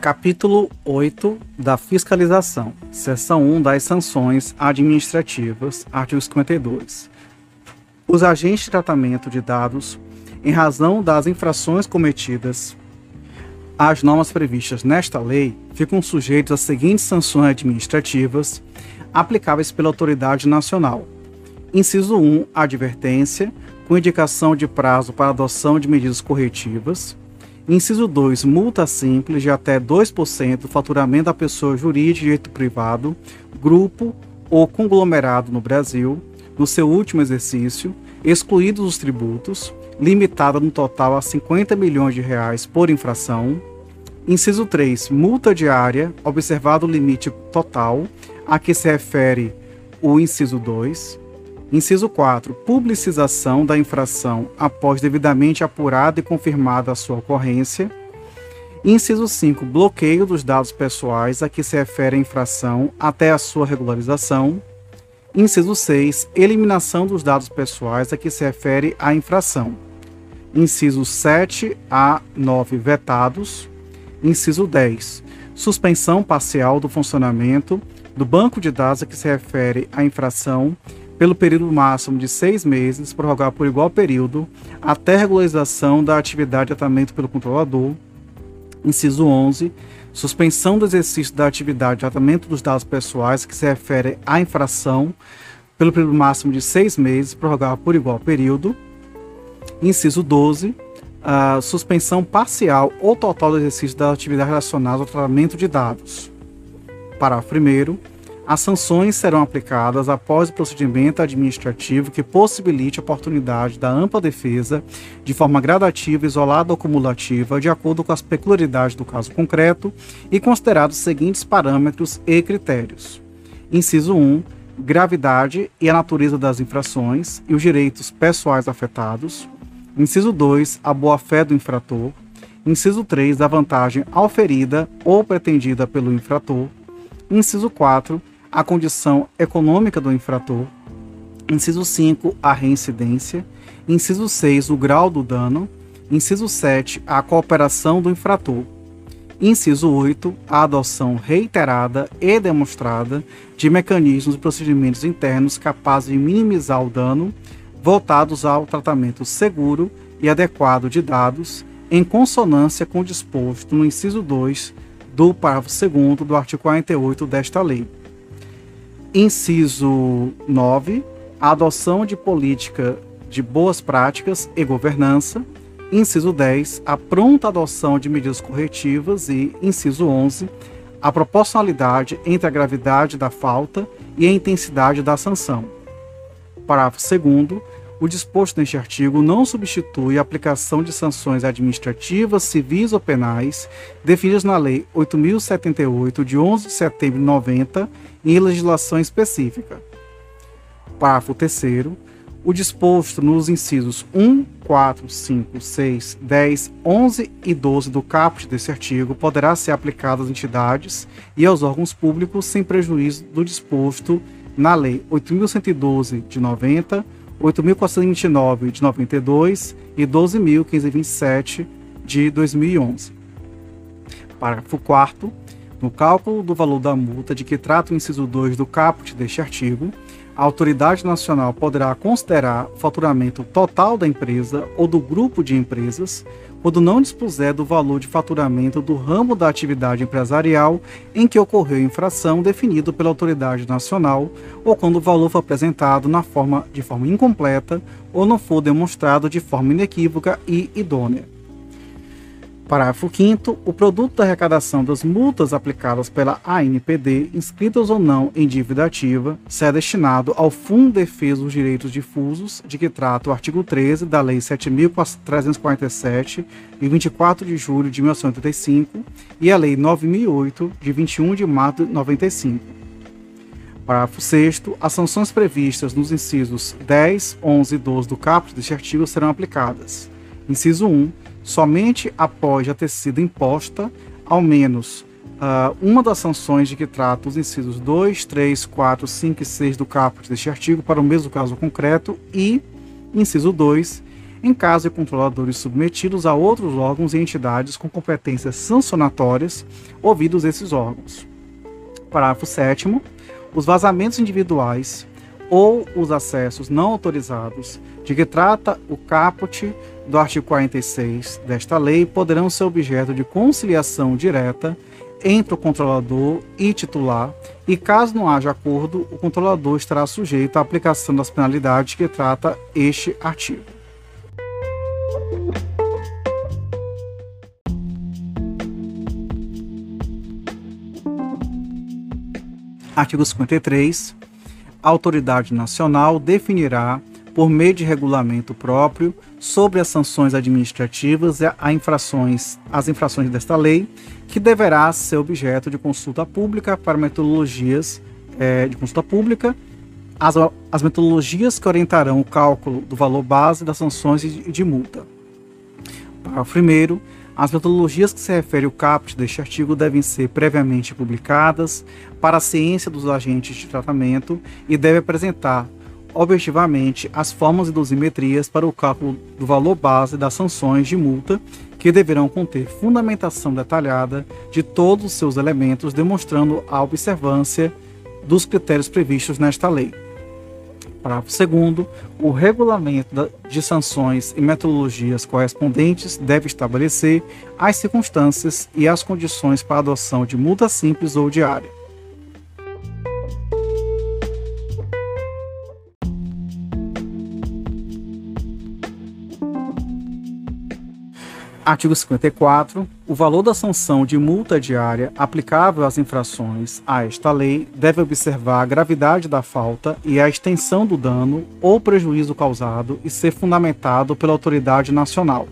Capítulo 8 da Fiscalização, Seção 1 das Sanções Administrativas, artigo 52. Os agentes de tratamento de dados, em razão das infrações cometidas às normas previstas nesta lei, ficam sujeitos às seguintes sanções administrativas aplicáveis pela autoridade nacional. Inciso 1, advertência, com indicação de prazo para adoção de medidas corretivas. Inciso 2, multa simples de até 2% do faturamento da pessoa jurídica de direito privado, grupo ou conglomerado no Brasil, no seu último exercício, excluídos os tributos, limitada no total a 50 milhões de reais por infração. Inciso 3, multa diária, observado o limite total a que se refere o inciso 2. Inciso 4. Publicização da infração após devidamente apurada e confirmada a sua ocorrência. Inciso 5. Bloqueio dos dados pessoais a que se refere a infração até a sua regularização. Inciso 6. Eliminação dos dados pessoais a que se refere a infração. Inciso 7 a 9. Vetados. Inciso 10. Suspensão parcial do funcionamento do banco de dados a que se refere a infração pelo período máximo de seis meses, prorrogar por igual período, até regularização da atividade de tratamento pelo controlador. Inciso 11. Suspensão do exercício da atividade de tratamento dos dados pessoais que se refere à infração pelo período máximo de seis meses, prorrogar por igual período. Inciso 12. A suspensão parcial ou total do exercício da atividade relacionada ao tratamento de dados. Parágrafo 1 as sanções serão aplicadas após o procedimento administrativo que possibilite a oportunidade da ampla defesa de forma gradativa, isolada ou cumulativa, de acordo com as peculiaridades do caso concreto e considerados os seguintes parâmetros e critérios. Inciso 1. Gravidade e a natureza das infrações e os direitos pessoais afetados. Inciso 2. A boa-fé do infrator. Inciso 3. A vantagem auferida ou pretendida pelo infrator. Inciso 4 a condição econômica do infrator. Inciso 5, a reincidência. Inciso 6, o grau do dano. Inciso 7, a cooperação do infrator. Inciso 8, a adoção reiterada e demonstrada de mecanismos e procedimentos internos capazes de minimizar o dano, voltados ao tratamento seguro e adequado de dados, em consonância com o disposto no inciso 2 do parágrafo 2 do artigo 48 desta lei. Inciso 9. A adoção de política de boas práticas e governança. Inciso 10. A pronta adoção de medidas corretivas. E, inciso 11. A proporcionalidade entre a gravidade da falta e a intensidade da sanção. Parágrafo 2. O disposto neste artigo não substitui a aplicação de sanções administrativas, civis ou penais definidas na Lei 8078 de 11 de setembro de 90 em legislação específica. Parágrafo 3 o disposto nos incisos 1, 4, 5, 6, 10, 11 e 12 do caput desse artigo poderá ser aplicado às entidades e aos órgãos públicos sem prejuízo do disposto na Lei 8.112 de 90, 8.429 de 92 e 12.527 de 2011. Parágrafo 4 no cálculo do valor da multa de que trata o inciso 2 do caput deste artigo, a autoridade nacional poderá considerar o faturamento total da empresa ou do grupo de empresas quando não dispuser do valor de faturamento do ramo da atividade empresarial em que ocorreu a infração definido pela autoridade nacional ou quando o valor for apresentado na forma de forma incompleta ou não for demonstrado de forma inequívoca e idônea. Parágrafo 5 O produto da arrecadação das multas aplicadas pela ANPD, inscritas ou não em dívida ativa, será destinado ao Fundo de Defesa dos Direitos Difusos, de que trata o artigo 13 da Lei 7.347, de 24 de julho de 1985, e a Lei 9.008, de 21 de março de 95. Parágrafo 6 As sanções previstas nos incisos 10, 11 e 12 do caput deste artigo serão aplicadas. Inciso 1 somente após já ter sido imposta ao menos uh, uma das sanções de que trata os incisos 2, 3, 4, 5 e 6 do caput deste artigo para o mesmo caso concreto e, inciso 2, em caso de controladores submetidos a outros órgãos e entidades com competências sancionatórias, ouvidos esses órgãos. Parágrafo 7. Os vazamentos individuais ou os acessos não autorizados de que trata o caput do artigo 46 desta lei poderão ser objeto de conciliação direta entre o controlador e titular, e caso não haja acordo, o controlador estará sujeito à aplicação das penalidades que trata este artigo. Artigo 53. A autoridade nacional definirá, por meio de regulamento próprio, sobre as sanções administrativas a infrações, as infrações desta lei, que deverá ser objeto de consulta pública para metodologias é, de consulta pública, as, as metodologias que orientarão o cálculo do valor base das sanções e de, de multa. Parágrafo 1 as metodologias que se refere o caput deste artigo devem ser previamente publicadas para a ciência dos agentes de tratamento e devem apresentar objetivamente as formas e dosimetrias para o cálculo do valor base das sanções de multa, que deverão conter fundamentação detalhada de todos os seus elementos, demonstrando a observância dos critérios previstos nesta lei. Parágrafo 2. O regulamento de sanções e metodologias correspondentes deve estabelecer as circunstâncias e as condições para a adoção de multa simples ou diária. Artigo 54. O valor da sanção de multa diária aplicável às infrações a esta lei deve observar a gravidade da falta e a extensão do dano ou prejuízo causado e ser fundamentado pela autoridade nacional.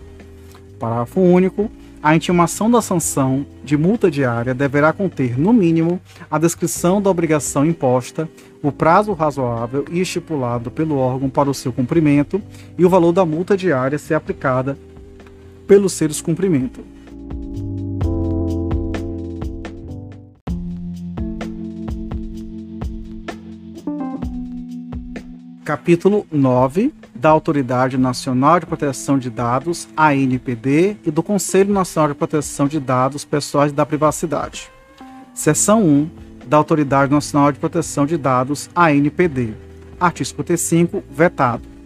Parágrafo único. A intimação da sanção de multa diária deverá conter, no mínimo, a descrição da obrigação imposta, o prazo razoável e estipulado pelo órgão para o seu cumprimento e o valor da multa diária ser aplicada pelo seu descumprimento. Capítulo 9 da Autoridade Nacional de Proteção de Dados, ANPD, e do Conselho Nacional de Proteção de Dados Pessoais da Privacidade. Seção 1 da Autoridade Nacional de Proteção de Dados, ANPD. Artigo 55, vetado.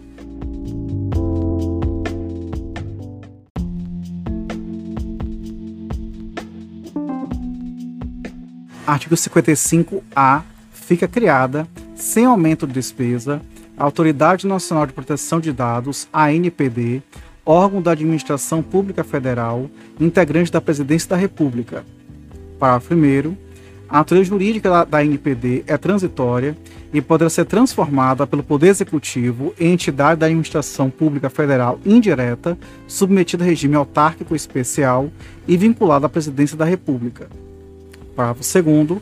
Artigo 55-A. Fica criada, sem aumento de despesa, a Autoridade Nacional de Proteção de Dados, ANPD, órgão da Administração Pública Federal, integrante da Presidência da República. Parágrafo 1. A natureza jurídica da, da ANPD é transitória e poderá ser transformada pelo Poder Executivo em entidade da Administração Pública Federal indireta, submetida a regime autárquico especial e vinculada à Presidência da República. Parágrafo 2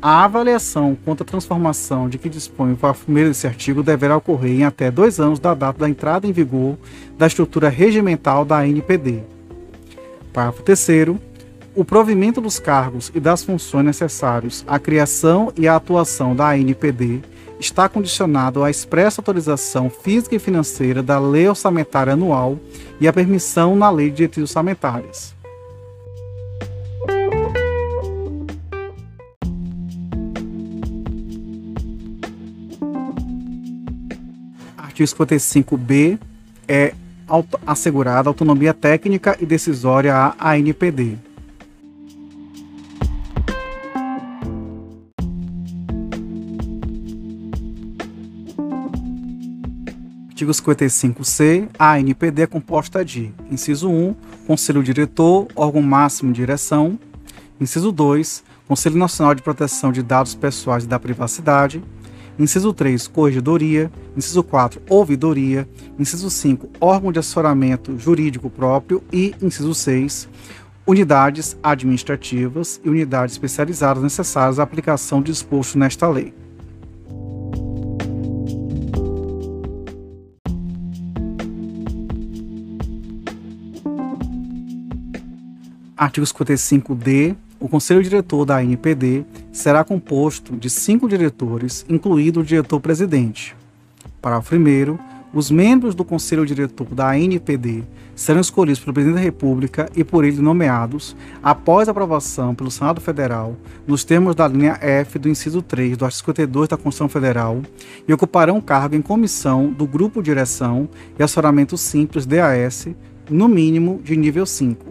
a avaliação quanto à transformação de que dispõe o parágrafo 1 desse artigo deverá ocorrer em até dois anos da data da entrada em vigor da estrutura regimental da ANPD. Parágrafo 3 o provimento dos cargos e das funções necessários à criação e à atuação da ANPD está condicionado à expressa autorização física e financeira da Lei Orçamentária Anual e à permissão na Lei de Diretrizes Orçamentárias. Artigo 55b é assegurada autonomia técnica e decisória à ANPD. Artigo 55c. A ANPD é composta de: inciso 1, Conselho Diretor, órgão máximo de direção. Inciso 2, Conselho Nacional de Proteção de Dados Pessoais e da Privacidade. Inciso 3, corregedoria. Inciso 4, ouvidoria. Inciso 5, órgão de assessoramento jurídico próprio. E, inciso 6, unidades administrativas e unidades especializadas necessárias à aplicação disposto nesta lei. Artigo 55D o conselho diretor da ANPD será composto de cinco diretores, incluído o diretor-presidente. Parágrafo 1. Os membros do Conselho Diretor da ANPD serão escolhidos pelo Presidente da República e por ele nomeados, após aprovação pelo Senado Federal, nos termos da linha F do inciso 3 do artigo 52 da Constituição Federal, e ocuparão cargo em comissão do Grupo Direção e Assessoramento Simples DAS, no mínimo de nível 5.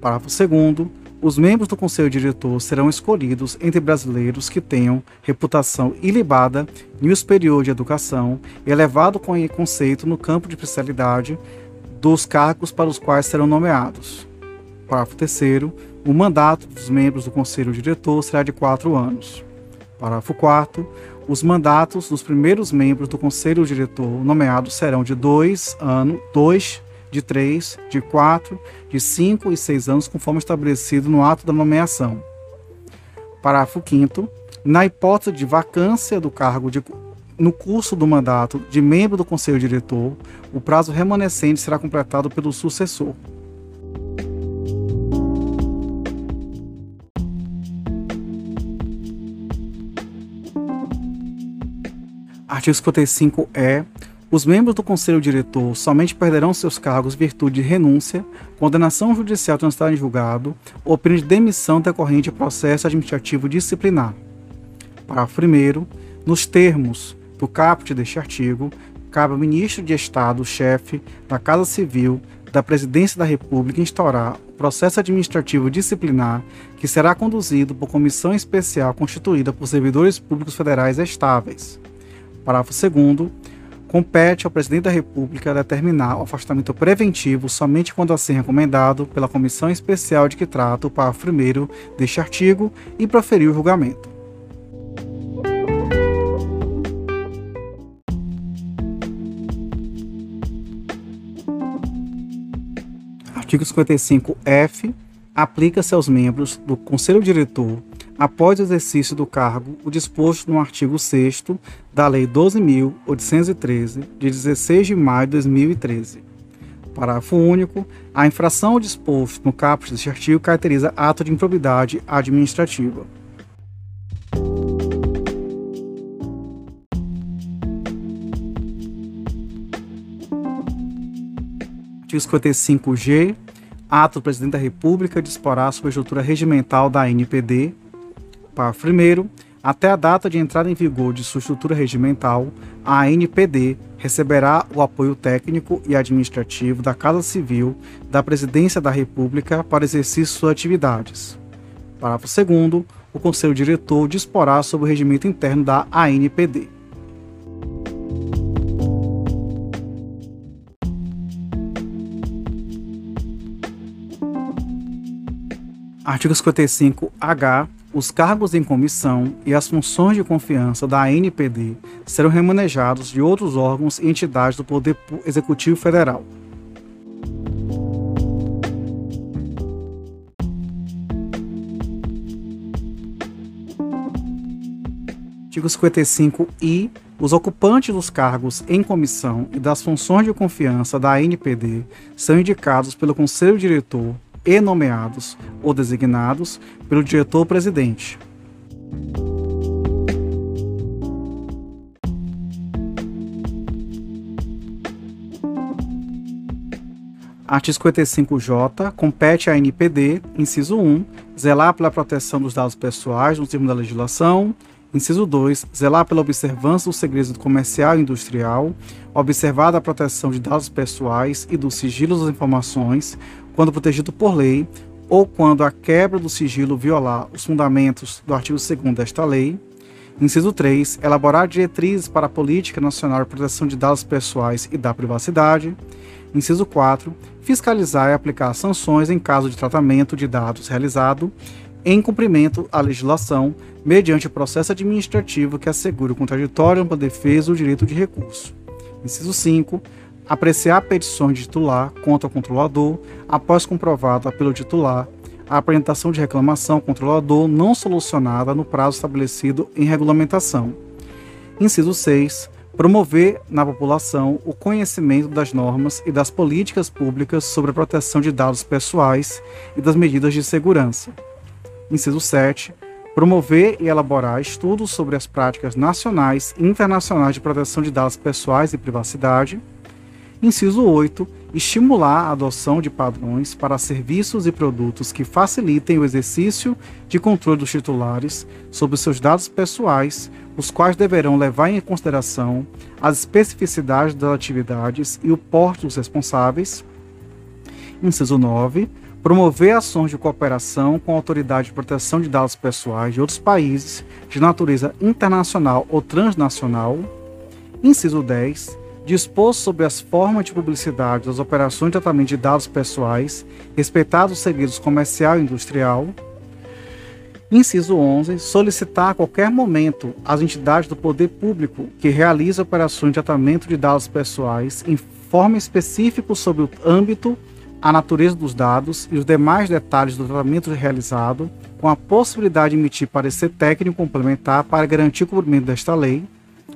Parágrafo 2 os membros do conselho diretor serão escolhidos entre brasileiros que tenham reputação ilibada nível superior de educação elevado conceito no campo de especialidade dos cargos para os quais serão nomeados. Parágrafo 3 o mandato dos membros do conselho diretor será de quatro anos. Parágrafo 4 os mandatos dos primeiros membros do conselho diretor nomeados serão de dois anos, dois de 3, de 4, de 5 e 6 anos, conforme estabelecido no ato da nomeação. Parágrafo 5 Na hipótese de vacância do cargo de, no curso do mandato de membro do Conselho Diretor, o prazo remanescente será completado pelo sucessor. Artigo 55-E os membros do Conselho Diretor somente perderão seus cargos virtude de renúncia, condenação judicial transitada em julgado ou pena de demissão decorrente de processo administrativo disciplinar. Parágrafo 1. Nos termos do caput deste artigo, cabe ao Ministro de Estado, chefe da Casa Civil da Presidência da República, instaurar o processo administrativo disciplinar que será conduzido por comissão especial constituída por servidores públicos federais estáveis. Parágrafo 2 compete ao presidente da República determinar o afastamento preventivo somente quando assim recomendado pela comissão especial de que trata o parágrafo 1 deste artigo e proferir o julgamento. Artigo 55F aplica-se aos membros do Conselho Diretor após o exercício do cargo, o disposto no artigo 6 da Lei 12.813, de 16 de maio de 2013. Parágrafo único. A infração ao disposto no caput deste artigo caracteriza ato de improbidade administrativa. Artigo 55G. Ato do Presidente da República disporá sobre a estrutura regimental da NPD, Parágrafo 1. Até a data de entrada em vigor de sua estrutura regimental, a ANPD receberá o apoio técnico e administrativo da Casa Civil da Presidência da República para de suas atividades. Parágrafo 2. O Conselho Diretor disporá sobre o regimento interno da ANPD. Artigo 55-H os cargos em comissão e as funções de confiança da ANPD serão remanejados de outros órgãos e entidades do Poder Executivo Federal. Artigo 55-I. Os ocupantes dos cargos em comissão e das funções de confiança da ANPD são indicados pelo Conselho Diretor e nomeados ou designados pelo diretor-presidente. Artigo 55J. Compete à NPD, inciso 1, zelar pela proteção dos dados pessoais nos termos da legislação. Inciso 2. Zelar pela observância do segredo comercial e industrial, observada a proteção de dados pessoais e do sigilo das informações, quando protegido por lei, ou quando a quebra do sigilo violar os fundamentos do artigo 2 desta lei. Inciso 3. Elaborar diretrizes para a Política Nacional de Proteção de Dados Pessoais e da Privacidade. Inciso 4. Fiscalizar e aplicar sanções em caso de tratamento de dados realizado em cumprimento à legislação, mediante o processo administrativo que assegure o contraditório, ampla defesa e o direito de recurso. Inciso 5 apreciar petições de titular contra o controlador após comprovada pelo titular a apresentação de reclamação ao controlador não solucionada no prazo estabelecido em regulamentação. Inciso 6. Promover na população o conhecimento das normas e das políticas públicas sobre a proteção de dados pessoais e das medidas de segurança. Inciso 7. promover e elaborar estudos sobre as práticas nacionais e internacionais de proteção de dados pessoais e privacidade. Inciso 8. Estimular a adoção de padrões para serviços e produtos que facilitem o exercício de controle dos titulares sobre seus dados pessoais, os quais deverão levar em consideração as especificidades das atividades e o porte dos responsáveis. Inciso 9 promover ações de cooperação com a Autoridade de Proteção de Dados Pessoais de outros países de natureza internacional ou transnacional. Inciso 10. Dispor sobre as formas de publicidade das operações de tratamento de dados pessoais, respeitados os segredos comercial e industrial. Inciso 11. Solicitar a qualquer momento às entidades do poder público que realizam operações de tratamento de dados pessoais informe específico sobre o âmbito a natureza dos dados e os demais detalhes do tratamento realizado, com a possibilidade de emitir parecer técnico complementar para garantir o cumprimento desta lei.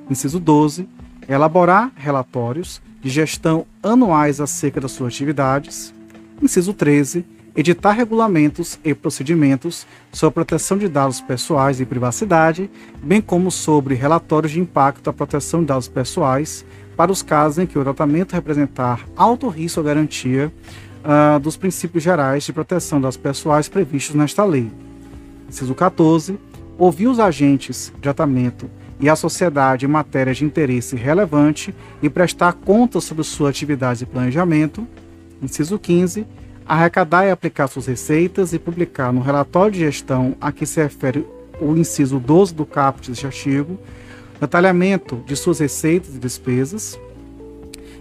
Inciso 12. Elaborar relatórios de gestão anuais acerca das suas atividades. Inciso 13. Editar regulamentos e procedimentos sobre proteção de dados pessoais e privacidade, bem como sobre relatórios de impacto da proteção de dados pessoais, para os casos em que o tratamento representar alto risco ou garantia uh, dos princípios gerais de proteção das pessoais previstos nesta lei. Inciso 14. Ouvir os agentes de tratamento e a sociedade em matéria de interesse relevante e prestar contas sobre suas atividades e planejamento. Inciso 15. Arrecadar e aplicar suas receitas e publicar no relatório de gestão a que se refere o inciso 12 do caput deste artigo, detalhamento de suas receitas e despesas.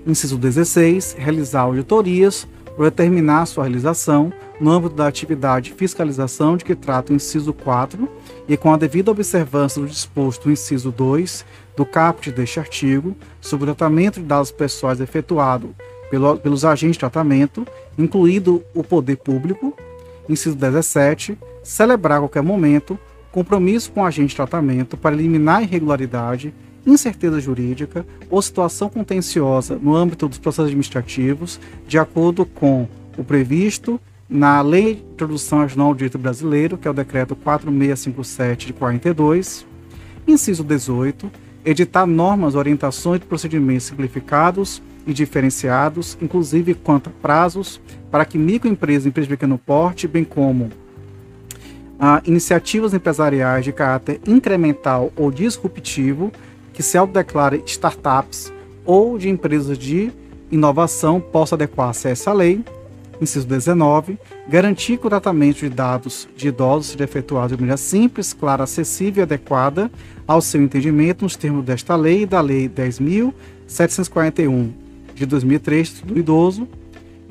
Inciso 16. Realizar auditorias por determinar sua realização no âmbito da atividade de fiscalização de que trata o inciso 4 e com a devida observância do disposto no inciso 2 do caput deste artigo sobre o tratamento de dados pessoais efetuado pelo, pelos agentes de tratamento, incluído o poder público. Inciso 17. Celebrar a qualquer momento compromisso com o agente de tratamento para eliminar irregularidade incerteza jurídica ou situação contenciosa no âmbito dos processos administrativos, de acordo com o previsto na Lei de Introdução ao Jornal do Direito Brasileiro, que é o Decreto 4657 de 42. Inciso 18. Editar normas, orientações e procedimentos simplificados e diferenciados, inclusive quanto a prazos, para que microempresas e empresas de pequeno porte, bem como ah, iniciativas empresariais de caráter incremental ou disruptivo, que se autodeclarem startups ou de empresas de inovação possa adequar-se a essa lei. Inciso 19. Garantir que o tratamento de dados de idosos seja efetuado de maneira simples, clara, acessível e adequada ao seu entendimento nos termos desta lei e da Lei 10.741 de 2003 do idoso.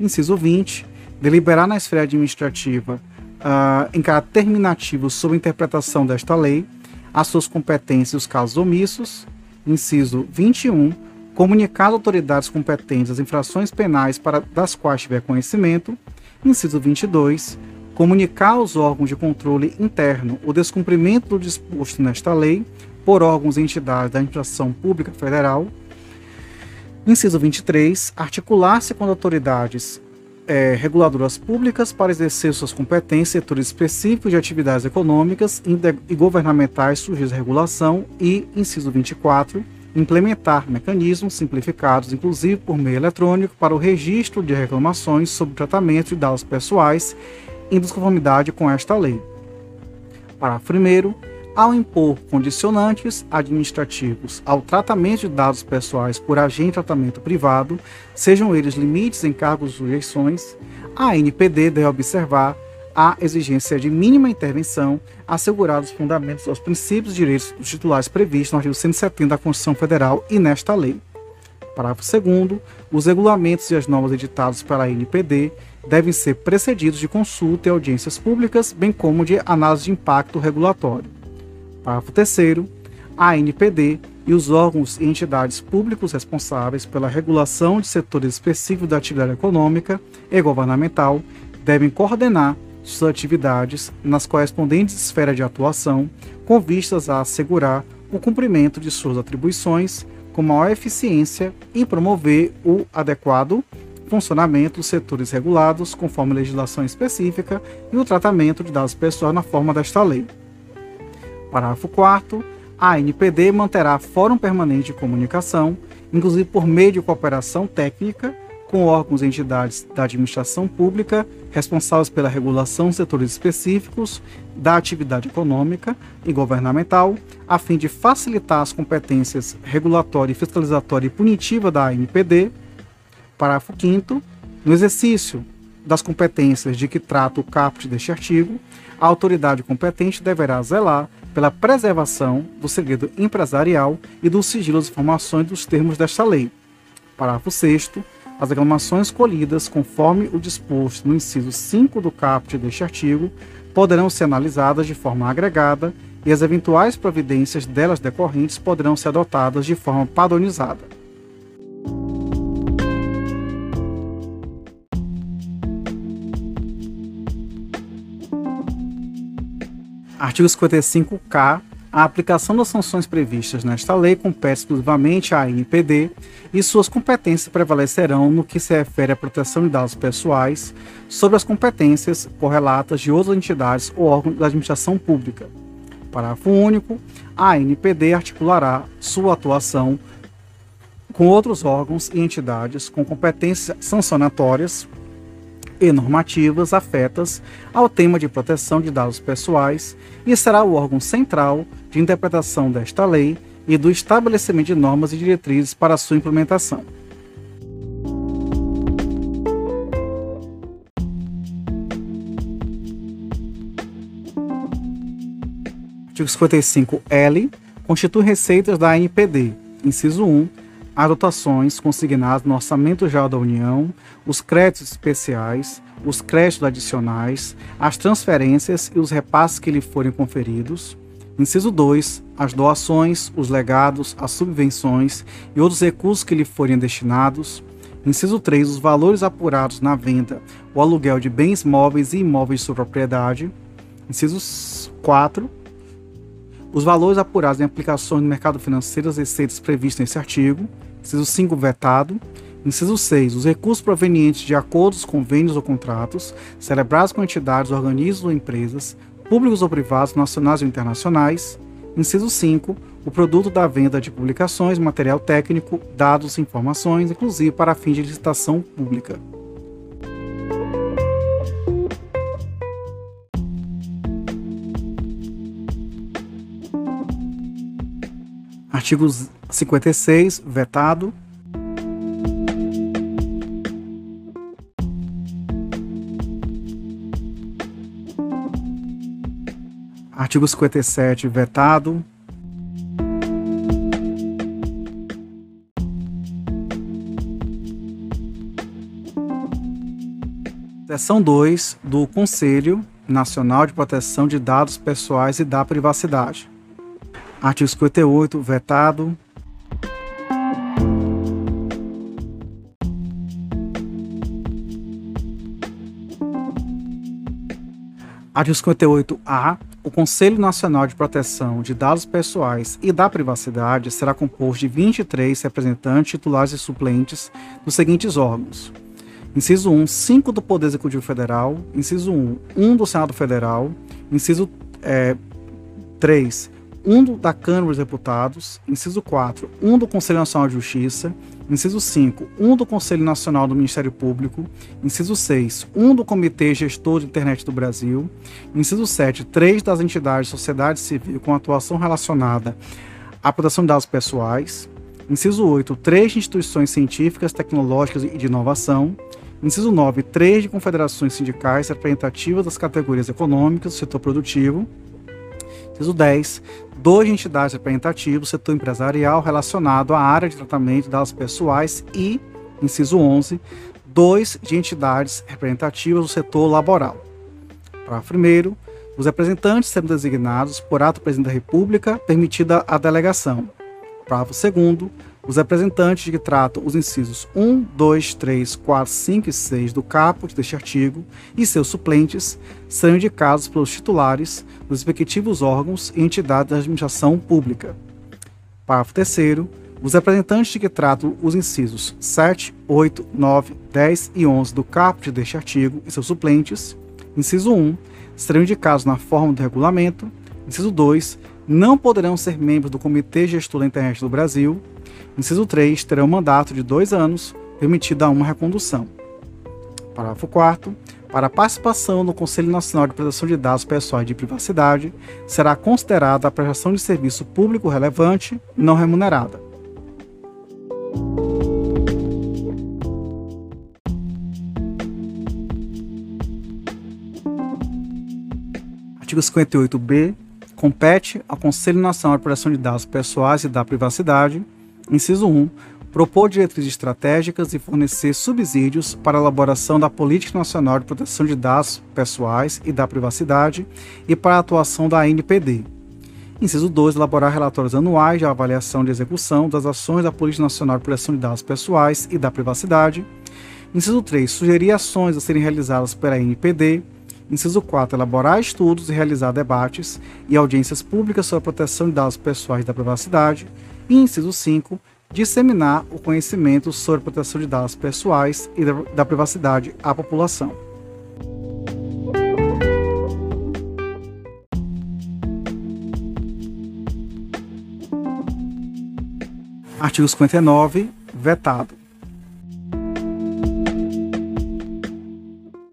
Inciso 20. Deliberar na esfera administrativa uh, em caráter terminativo sobre a interpretação desta lei, as suas competências e os casos omissos. Inciso 21. Comunicar às autoridades competentes as infrações penais para das quais tiver conhecimento. Inciso 22. Comunicar aos órgãos de controle interno o descumprimento do disposto nesta lei por órgãos e entidades da administração pública federal. Inciso 23. Articular-se com autoridades é, reguladoras públicas para exercer suas competências em setores específicos de atividades econômicas e governamentais à regulação e, inciso 24, implementar mecanismos simplificados, inclusive por meio eletrônico, para o registro de reclamações sobre tratamento de dados pessoais em desconformidade com esta lei. Parágrafo 1 ao impor condicionantes administrativos ao tratamento de dados pessoais por agente de tratamento privado, sejam eles limites, encargos ou sujeições, a NPD deve observar a exigência de mínima intervenção, assegurados os fundamentos aos princípios e direitos dos titulares previstos no artigo 170 da Constituição Federal e nesta lei. Parágrafo 2 os regulamentos e as normas editados pela NPD devem ser precedidos de consulta e audiências públicas, bem como de análise de impacto regulatório. Parágrafo 3 a ANPD e os órgãos e entidades públicos responsáveis pela regulação de setores específicos da atividade econômica e governamental devem coordenar suas atividades nas correspondentes esferas de atuação, com vistas a assegurar o cumprimento de suas atribuições com maior eficiência e promover o adequado funcionamento dos setores regulados conforme legislação específica e o tratamento de dados pessoais na forma desta lei. Parágrafo 4 a NPD manterá fórum permanente de comunicação, inclusive por meio de cooperação técnica com órgãos e entidades da administração pública responsáveis pela regulação de setores específicos da atividade econômica e governamental, a fim de facilitar as competências regulatória, fiscalizatória e punitiva da ANPD. Parágrafo 5 No exercício das competências de que trata o caput deste artigo, a autoridade competente deverá zelar pela preservação do segredo empresarial e do sigilo das informações dos termos desta lei. Parágrafo 6 as reclamações colhidas conforme o disposto no inciso 5 do caput deste artigo poderão ser analisadas de forma agregada e as eventuais providências delas decorrentes poderão ser adotadas de forma padronizada. Artigo 55-K a aplicação das sanções previstas nesta lei compete exclusivamente à INPD e suas competências prevalecerão no que se refere à proteção de dados pessoais sobre as competências correlatas de outras entidades ou órgãos da administração pública. Parágrafo único. A ANPD articulará sua atuação com outros órgãos e entidades com competências sancionatórias e normativas afetas ao tema de proteção de dados pessoais e será o órgão central de interpretação desta lei e do estabelecimento de normas e diretrizes para sua implementação. Artigo 55L constitui receitas da ANPD, inciso 1, as dotações consignadas no Orçamento Geral da União, os créditos especiais, os créditos adicionais, as transferências e os repasses que lhe forem conferidos. Inciso 2. As doações, os legados, as subvenções e outros recursos que lhe forem destinados. Inciso 3. Os valores apurados na venda ou aluguel de bens móveis e imóveis de sua propriedade. Inciso 4. Os valores apurados em aplicações no mercado financeiro das receitas previstas nesse artigo. Inciso 5. Vetado. Inciso 6. Os recursos provenientes de acordos, convênios ou contratos celebrados com entidades, organismos ou empresas, públicos ou privados, nacionais ou internacionais. Inciso 5. O produto da venda de publicações, material técnico, dados e informações, inclusive para fins de licitação pública. Artigo 56, vetado. Artigo 57, vetado. Seção 2 do Conselho Nacional de Proteção de Dados Pessoais e da Privacidade. Artigo 58, vetado. Artigo 58-A o Conselho Nacional de Proteção de Dados Pessoais e da Privacidade será composto de 23 representantes titulares e suplentes dos seguintes órgãos. Inciso 1, 5 do Poder Executivo Federal. Inciso 1, 1 do Senado Federal. Inciso é, 3, 1 da Câmara dos Deputados. Inciso 4, 1 do Conselho Nacional de Justiça. Inciso 5, 1 do Conselho Nacional do Ministério Público. Inciso 6, 1 do Comitê Gestor de Internet do Brasil. Inciso 7, 3 das entidades de sociedade civil com atuação relacionada à proteção de dados pessoais. Inciso 8, 3 de instituições científicas, tecnológicas e de inovação. Inciso 9, 3 de confederações sindicais representativas das categorias econômicas do setor produtivo. Inciso 10, dois entidades representativas do setor empresarial relacionado à área de tratamento de dados pessoais e, inciso 11, dois de entidades representativas do setor laboral. Parágrafo 1 os representantes serão designados por ato do presidente da República, permitida a delegação. Parágrafo 2 os representantes que tratam os incisos 1, 2, 3, 4, 5 e 6 do caput deste artigo e seus suplentes serão indicados pelos titulares dos respectivos órgãos e entidades da administração pública. Parágrafo 3 os representantes que tratam os incisos 7, 8, 9, 10 e 11 do caput deste artigo e seus suplentes, inciso 1, serão indicados na forma do regulamento, inciso 2, não poderão ser membros do Comitê Gestor da Internet do Brasil. Inciso 3, terão mandato de dois anos, permitida uma recondução. Parágrafo 4 para a participação no Conselho Nacional de Proteção de Dados Pessoais de Privacidade, será considerada a prestação de serviço público relevante não remunerada. Artigo 58b. Compete ao Conselho Nacional de Proteção de Dados Pessoais e da Privacidade, inciso 1, propor diretrizes estratégicas e fornecer subsídios para a elaboração da Política Nacional de Proteção de Dados Pessoais e da Privacidade e para a atuação da ANPD. Inciso 2. Elaborar relatórios anuais de avaliação de execução das ações da Política Nacional de Proteção de Dados Pessoais e da Privacidade. Inciso 3. Sugerir ações a serem realizadas pela ANPD Inciso 4. Elaborar estudos e realizar debates e audiências públicas sobre a proteção de dados pessoais e da privacidade. E inciso 5. Disseminar o conhecimento sobre a proteção de dados pessoais e da privacidade à população. Artigo 59. Vetado.